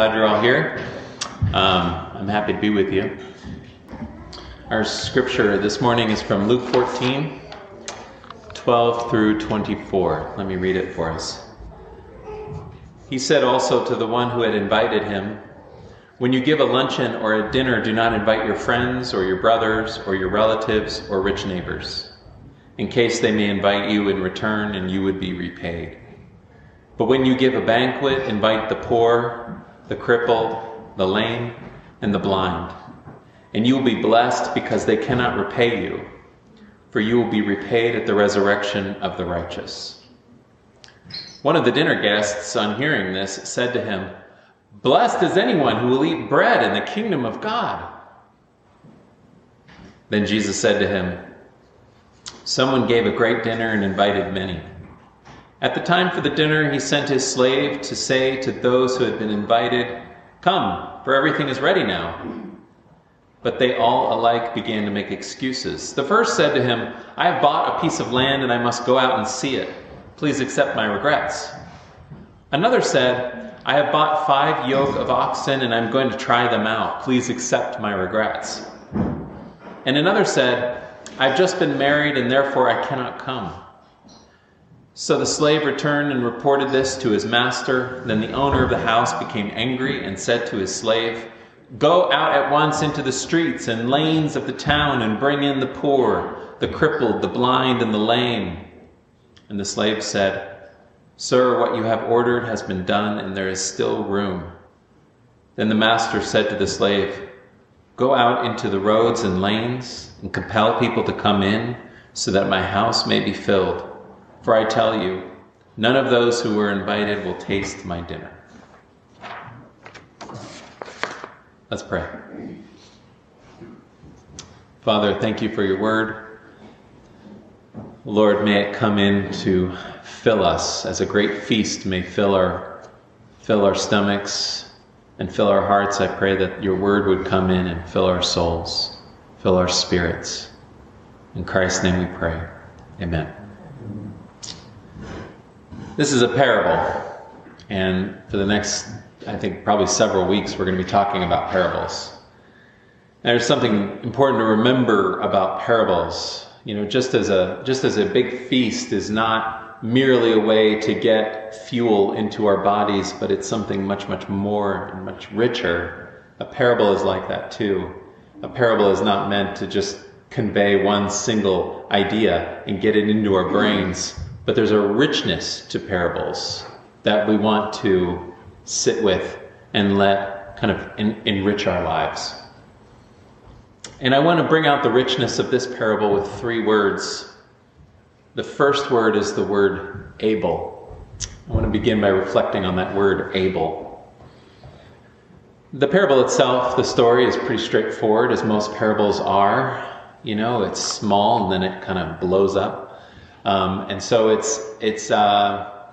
glad you're all here. Um, I'm happy to be with you. Our scripture this morning is from Luke 14, 12 through 24. Let me read it for us. He said also to the one who had invited him, When you give a luncheon or a dinner, do not invite your friends or your brothers or your relatives or rich neighbors, in case they may invite you in return and you would be repaid. But when you give a banquet, invite the poor, the crippled, the lame, and the blind. And you will be blessed because they cannot repay you, for you will be repaid at the resurrection of the righteous. One of the dinner guests, on hearing this, said to him, Blessed is anyone who will eat bread in the kingdom of God. Then Jesus said to him, Someone gave a great dinner and invited many. At the time for the dinner, he sent his slave to say to those who had been invited, Come, for everything is ready now. But they all alike began to make excuses. The first said to him, I have bought a piece of land and I must go out and see it. Please accept my regrets. Another said, I have bought five yoke of oxen and I'm going to try them out. Please accept my regrets. And another said, I've just been married and therefore I cannot come. So the slave returned and reported this to his master. Then the owner of the house became angry and said to his slave, Go out at once into the streets and lanes of the town and bring in the poor, the crippled, the blind, and the lame. And the slave said, Sir, what you have ordered has been done, and there is still room. Then the master said to the slave, Go out into the roads and lanes and compel people to come in, so that my house may be filled. For I tell you, none of those who were invited will taste my dinner. Let's pray. Father, thank you for your word. Lord, may it come in to fill us as a great feast may fill our fill our stomachs and fill our hearts. I pray that your word would come in and fill our souls, fill our spirits. In Christ's name we pray. Amen. This is a parable, and for the next, I think, probably several weeks, we're going to be talking about parables. And there's something important to remember about parables. You know, just as a just as a big feast is not merely a way to get fuel into our bodies, but it's something much, much more and much richer. A parable is like that too. A parable is not meant to just convey one single idea and get it into our brains but there's a richness to parables that we want to sit with and let kind of en- enrich our lives. And I want to bring out the richness of this parable with three words. The first word is the word able. I want to begin by reflecting on that word able. The parable itself, the story is pretty straightforward, as most parables are. You know, it's small and then it kind of blows up. Um, and so it's it's uh,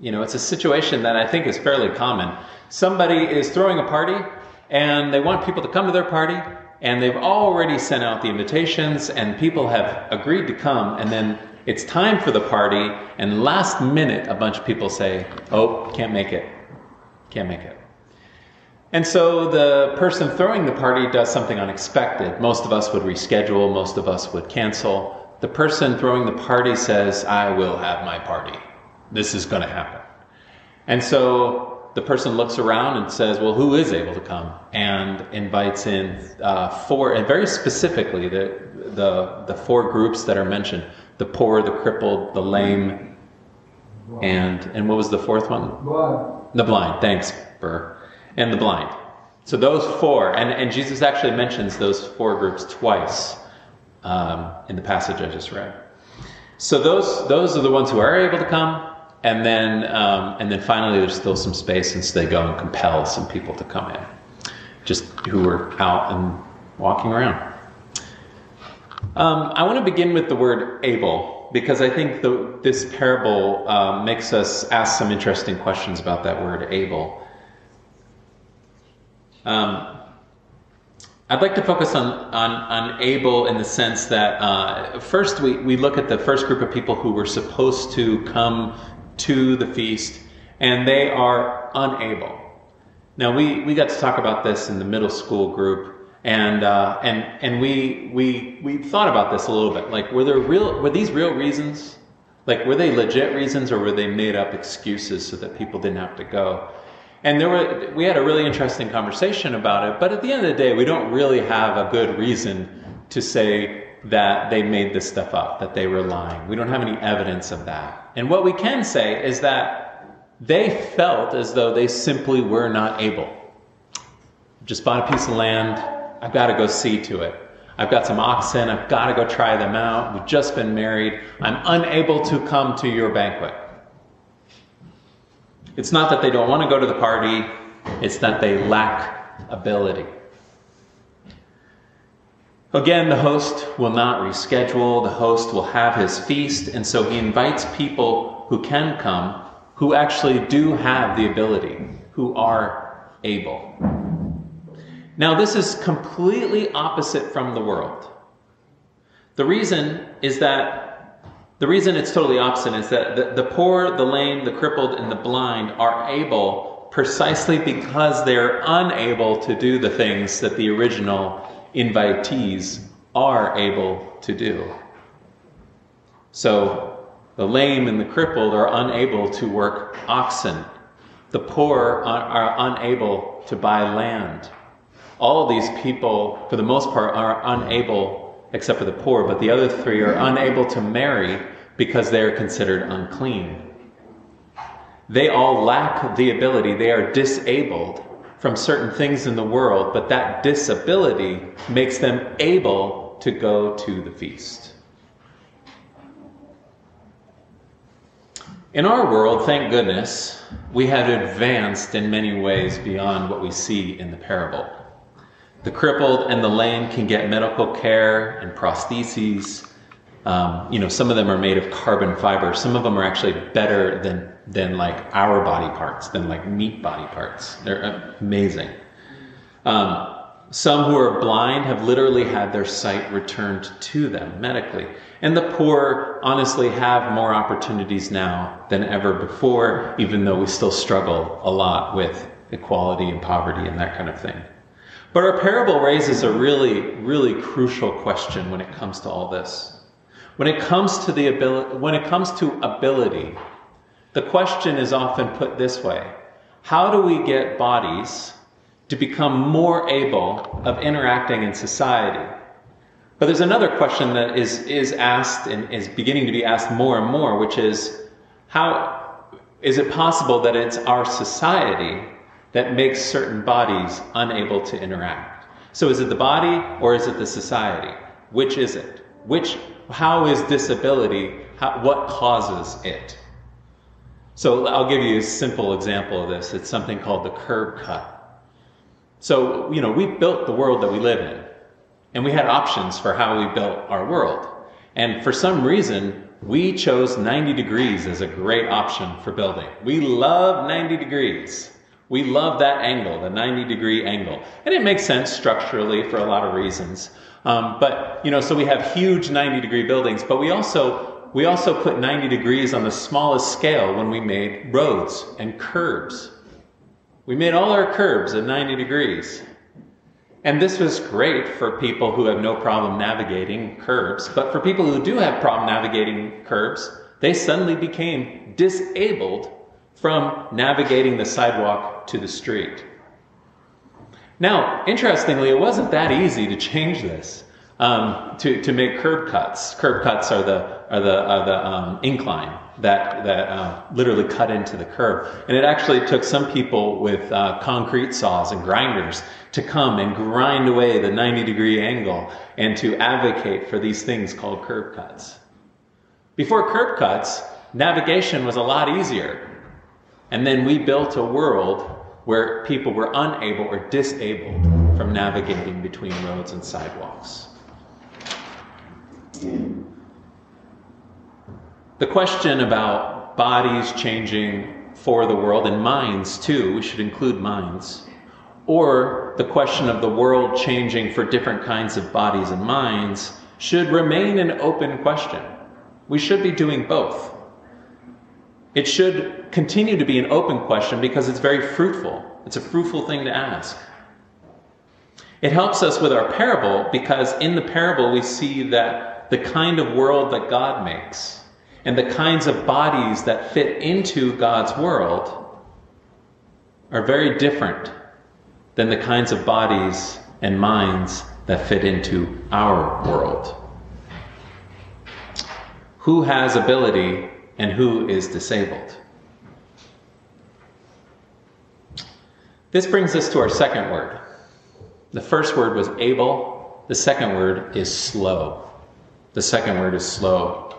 you know it's a situation that I think is fairly common. Somebody is throwing a party and they want people to come to their party and they've already sent out the invitations and people have agreed to come and then it's time for the party and last minute a bunch of people say oh can't make it. Can't make it. And so the person throwing the party does something unexpected. Most of us would reschedule. Most of us would cancel the person throwing the party says, I will have my party. This is going to happen. And so the person looks around and says, Well, who is able to come? And invites in uh, four, and very specifically, the, the, the four groups that are mentioned the poor, the crippled, the lame, and, and what was the fourth one? Blind. The blind. Thanks, Burr. And the blind. So those four, and, and Jesus actually mentions those four groups twice um, in the passage I just read. So those those are the ones who are able to come, and then um, and then finally there's still some space, so they go and compel some people to come in, just who are out and walking around. Um, I want to begin with the word able because I think the, this parable uh, makes us ask some interesting questions about that word able. Um, I'd like to focus on, on, on able in the sense that uh, first we, we look at the first group of people who were supposed to come to the feast and they are unable. Now we, we got to talk about this in the middle school group, and uh, and and we we we thought about this a little bit. Like, were there real were these real reasons? Like, were they legit reasons, or were they made up excuses so that people didn't have to go? And there were we had a really interesting conversation about it. But at the end of the day, we don't really have a good reason to say that they made this stuff up, that they were lying. We don't have any evidence of that. And what we can say is that they felt as though they simply were not able. Just bought a piece of land, I've got to go see to it. I've got some oxen, I've got to go try them out. We've just been married. I'm unable to come to your banquet. It's not that they don't want to go to the party, it's that they lack ability. Again, the host will not reschedule, the host will have his feast, and so he invites people who can come who actually do have the ability, who are able. Now, this is completely opposite from the world. The reason is that the reason it's totally opposite is that the, the poor, the lame, the crippled, and the blind are able precisely because they're unable to do the things that the original invitees are able to do. So, the lame and the crippled are unable to work oxen. The poor are, are unable to buy land. All of these people, for the most part, are unable, except for the poor, but the other three are unable to marry because they are considered unclean. They all lack the ability, they are disabled from certain things in the world, but that disability makes them able to go to the feast. In our world, thank goodness, we have advanced in many ways beyond what we see in the parable. The crippled and the lame can get medical care and prostheses. Um, you know, some of them are made of carbon fiber. Some of them are actually better than than like our body parts, than like meat body parts. They're amazing. Um, some who are blind have literally had their sight returned to them medically. And the poor honestly have more opportunities now than ever before, even though we still struggle a lot with equality and poverty and that kind of thing. But our parable raises a really, really crucial question when it comes to all this. When it comes to the ability, when it comes to ability, the question is often put this way. How do we get bodies to become more able of interacting in society. But there's another question that is, is asked and is beginning to be asked more and more, which is how is it possible that it's our society that makes certain bodies unable to interact? So is it the body or is it the society? Which is it? Which, how is disability, how, what causes it? So I'll give you a simple example of this. It's something called the curb cut. So, you know, we built the world that we live in, and we had options for how we built our world. And for some reason, we chose 90 degrees as a great option for building. We love 90 degrees. We love that angle, the 90 degree angle. And it makes sense structurally for a lot of reasons. Um, but, you know, so we have huge 90 degree buildings, but we also, we also put 90 degrees on the smallest scale when we made roads and curbs. We made all our curbs at 90 degrees. And this was great for people who have no problem navigating curbs, but for people who do have problem navigating curbs, they suddenly became disabled from navigating the sidewalk to the street. Now, interestingly, it wasn't that easy to change this, um, to, to make curb cuts. Curb cuts are the, are the, are the um, incline that, that uh, literally cut into the curb. And it actually took some people with uh, concrete saws and grinders to come and grind away the 90 degree angle and to advocate for these things called curb cuts. Before curb cuts, navigation was a lot easier. And then we built a world where people were unable or disabled from navigating between roads and sidewalks. The question about bodies changing for the world and minds too, we should include minds, or the question of the world changing for different kinds of bodies and minds should remain an open question. We should be doing both. It should continue to be an open question because it's very fruitful. It's a fruitful thing to ask. It helps us with our parable because in the parable we see that the kind of world that God makes and the kinds of bodies that fit into God's world are very different than the kinds of bodies and minds that fit into our world. Who has ability and who is disabled? This brings us to our second word. The first word was able, the second word is slow. The second word is slow.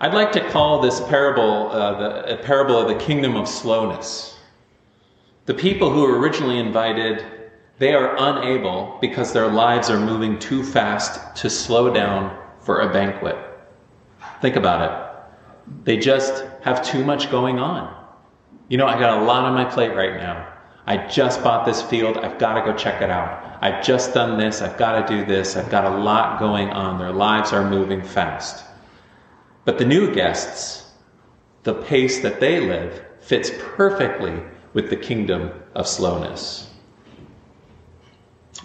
I'd like to call this parable uh, the, a parable of the kingdom of slowness. The people who were originally invited, they are unable because their lives are moving too fast to slow down for a banquet. Think about it. They just have too much going on. You know, I got a lot on my plate right now. I just bought this field. I've got to go check it out. I've just done this. I've got to do this. I've got a lot going on. Their lives are moving fast. But the new guests, the pace that they live fits perfectly with the kingdom of slowness.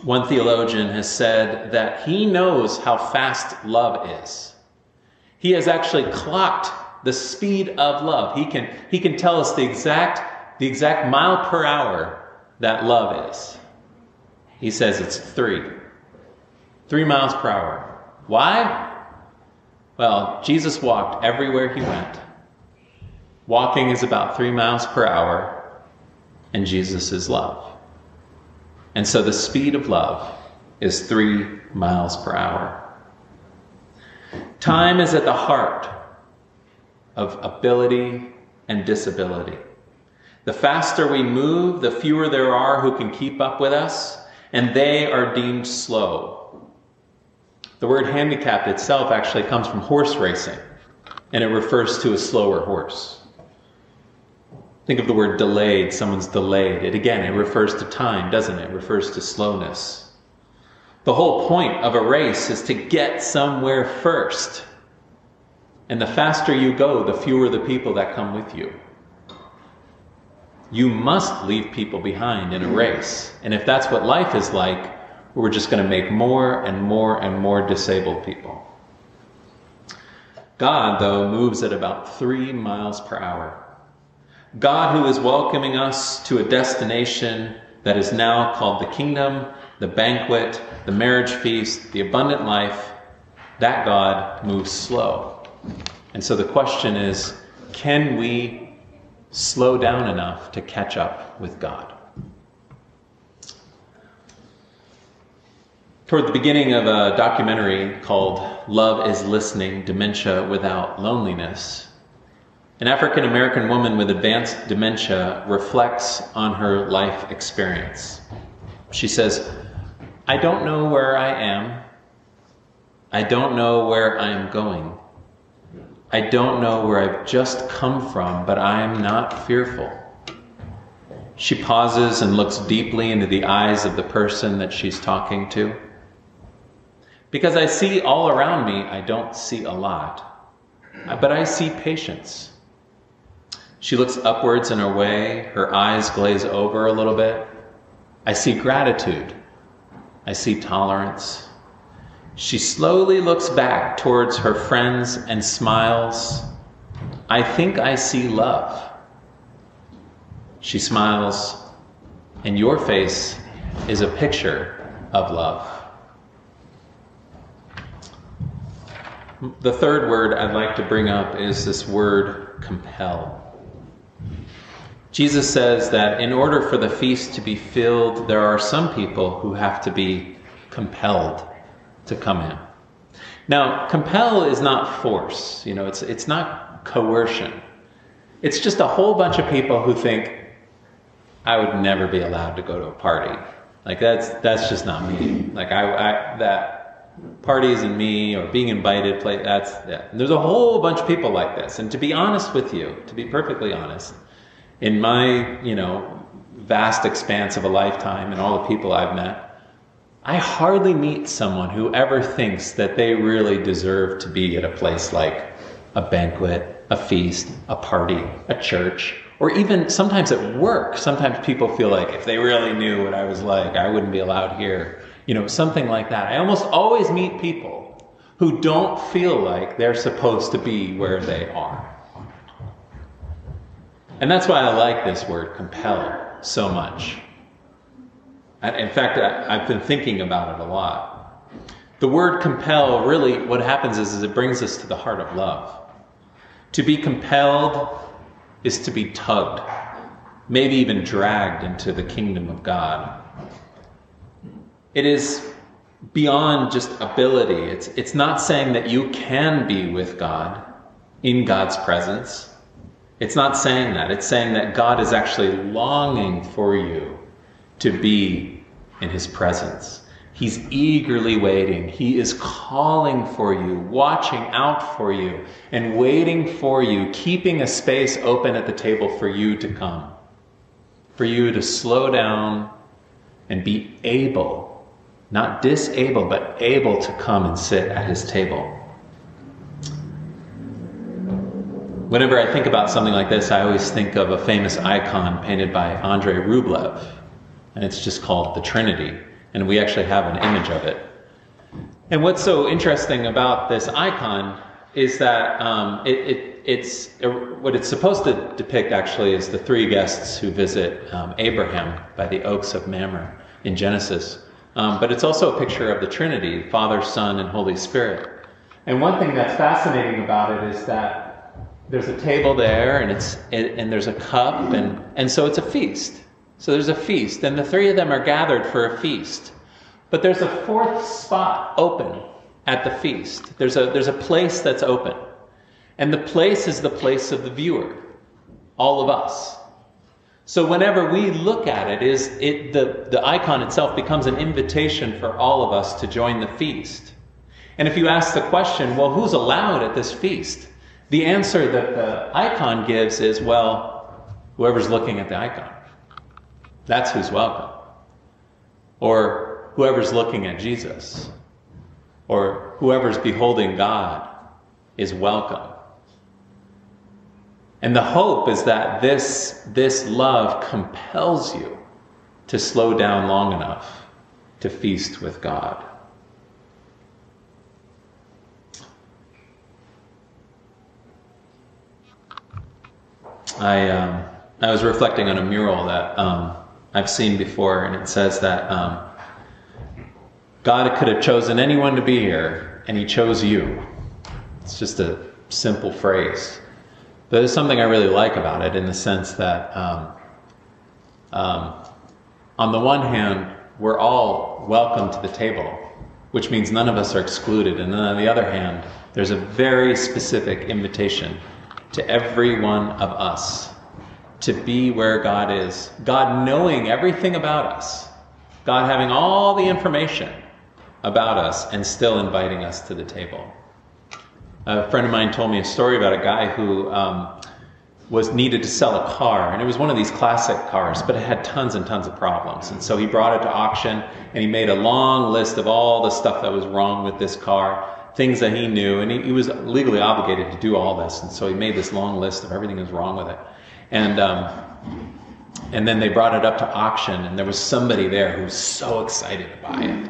One theologian has said that he knows how fast love is. He has actually clocked the speed of love. He can, he can tell us the exact, the exact mile per hour that love is. He says it's three. Three miles per hour. Why? Well, Jesus walked everywhere he went. Walking is about three miles per hour and Jesus is love. And so the speed of love is three miles per hour. Time is at the heart of ability and disability. The faster we move, the fewer there are who can keep up with us, and they are deemed slow. The word handicapped itself actually comes from horse racing, and it refers to a slower horse. Think of the word delayed, someone's delayed. It again, it refers to time, doesn't it? It refers to slowness. The whole point of a race is to get somewhere first. And the faster you go, the fewer the people that come with you. You must leave people behind in a race. And if that's what life is like, we're just going to make more and more and more disabled people. God, though, moves at about three miles per hour. God, who is welcoming us to a destination that is now called the kingdom, the banquet, the marriage feast, the abundant life, that God moves slow. And so the question is can we slow down enough to catch up with God? Toward the beginning of a documentary called Love is Listening Dementia Without Loneliness, an African American woman with advanced dementia reflects on her life experience. She says, I don't know where I am. I don't know where I am going. I don't know where I've just come from, but I am not fearful. She pauses and looks deeply into the eyes of the person that she's talking to. Because I see all around me, I don't see a lot, but I see patience. She looks upwards in her way, her eyes glaze over a little bit. I see gratitude. I see tolerance. She slowly looks back towards her friends and smiles. I think I see love. She smiles, and your face is a picture of love. The third word I'd like to bring up is this word compel. Jesus says that in order for the feast to be filled, there are some people who have to be compelled to come in. Now, compel is not force, you know, it's, it's not coercion. It's just a whole bunch of people who think, I would never be allowed to go to a party. Like that's that's just not me. Like I, I that parties and me or being invited play that's yeah. there's a whole bunch of people like this. And to be honest with you, to be perfectly honest, in my, you know, vast expanse of a lifetime and all the people I've met, I hardly meet someone who ever thinks that they really deserve to be at a place like a banquet, a feast, a party, a church, Or even sometimes at work, sometimes people feel like if they really knew what I was like, I wouldn't be allowed here. You know, something like that. I almost always meet people who don't feel like they're supposed to be where they are. And that's why I like this word compel so much. In fact, I've been thinking about it a lot. The word compel really, what happens is, is it brings us to the heart of love. To be compelled is to be tugged, maybe even dragged into the kingdom of God. It is beyond just ability. It's, it's not saying that you can be with God in God's presence. It's not saying that. It's saying that God is actually longing for you to be in his presence. He's eagerly waiting. He is calling for you, watching out for you, and waiting for you, keeping a space open at the table for you to come, for you to slow down and be able, not disabled, but able to come and sit at his table. Whenever I think about something like this, I always think of a famous icon painted by Andrei Rublev, and it's just called the Trinity, and we actually have an image of it. And what's so interesting about this icon is that um, it, it, it's uh, what it's supposed to depict actually is the three guests who visit um, Abraham by the oaks of Mamre in Genesis. Um, but it's also a picture of the Trinity, Father, Son, and Holy Spirit. And one thing that's fascinating about it is that there's a table there and it's and there's a cup and and so it's a feast so there's a feast and the three of them are gathered for a feast. But there's a fourth spot open at the feast. There's a there's a place that's open. And the place is the place of the viewer all of us. So whenever we look at it is it the the icon itself becomes an invitation for all of us to join the feast. And if you ask the question well who's allowed at this feast? The answer that the icon gives is well, whoever's looking at the icon. That's who's welcome. Or whoever's looking at Jesus. Or whoever's beholding God is welcome. And the hope is that this, this love compels you to slow down long enough to feast with God. I um, I was reflecting on a mural that um, I've seen before, and it says that um, God could have chosen anyone to be here, and He chose you. It's just a simple phrase, but there's something I really like about it in the sense that, um, um, on the one hand, we're all welcome to the table, which means none of us are excluded, and then on the other hand, there's a very specific invitation to every one of us to be where God is. God knowing everything about us, God having all the information about us, and still inviting us to the table. A friend of mine told me a story about a guy who um, was needed to sell a car, and it was one of these classic cars, but it had tons and tons of problems. And so he brought it to auction, and he made a long list of all the stuff that was wrong with this car things that he knew, and he, he, was legally obligated to do all this. And so he made this long list of everything that was wrong with it. And um, and then they brought it up to auction, and there was somebody there who was so excited to buy it.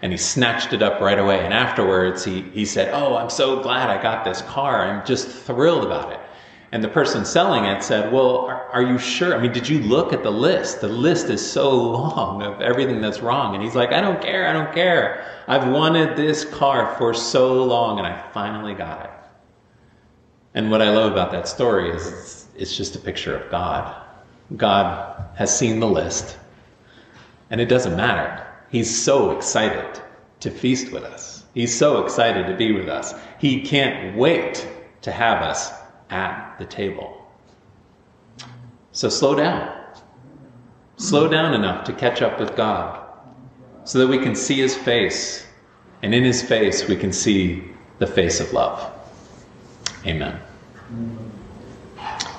And he snatched it up right away. And afterwards, he, he said, Oh, I'm so glad I got this car. I'm just thrilled about it. And the person selling it said, Well, are, are, you sure? I mean, did you look at the list? The list is so long of everything that's wrong. And he's like, I don't care. I don't care. I've wanted this car for so long and I finally got it. And what I love about that story is it's just a picture of God. God has seen the list and it doesn't matter. He's so excited to feast with us. He's so excited to be with us. He can't wait to have us at the table. So slow down. Slow down enough to catch up with God so that we can see His face, and in His face we can see the face of love. Amen.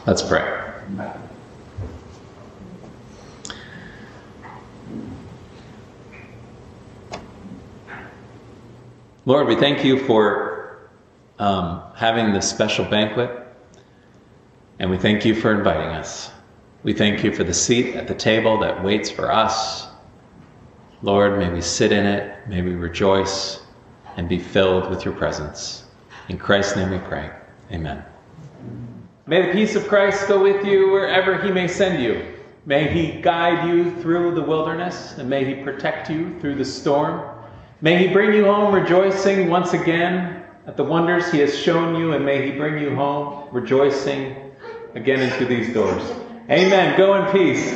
Let's pray. Lord, we thank you for um, having this special banquet And we thank you for inviting us. We thank you for the seat at the table that waits for us. Lord, may we sit in it, may we rejoice and be filled with your presence. In Christ's name we pray. Amen. May the peace of Christ go with you wherever he may send you. May he guide you through the wilderness, and may he protect you through the storm. May he bring you home rejoicing once again at the wonders he has shown you, and may he bring you home rejoicing again into these doors. Amen. Go in peace.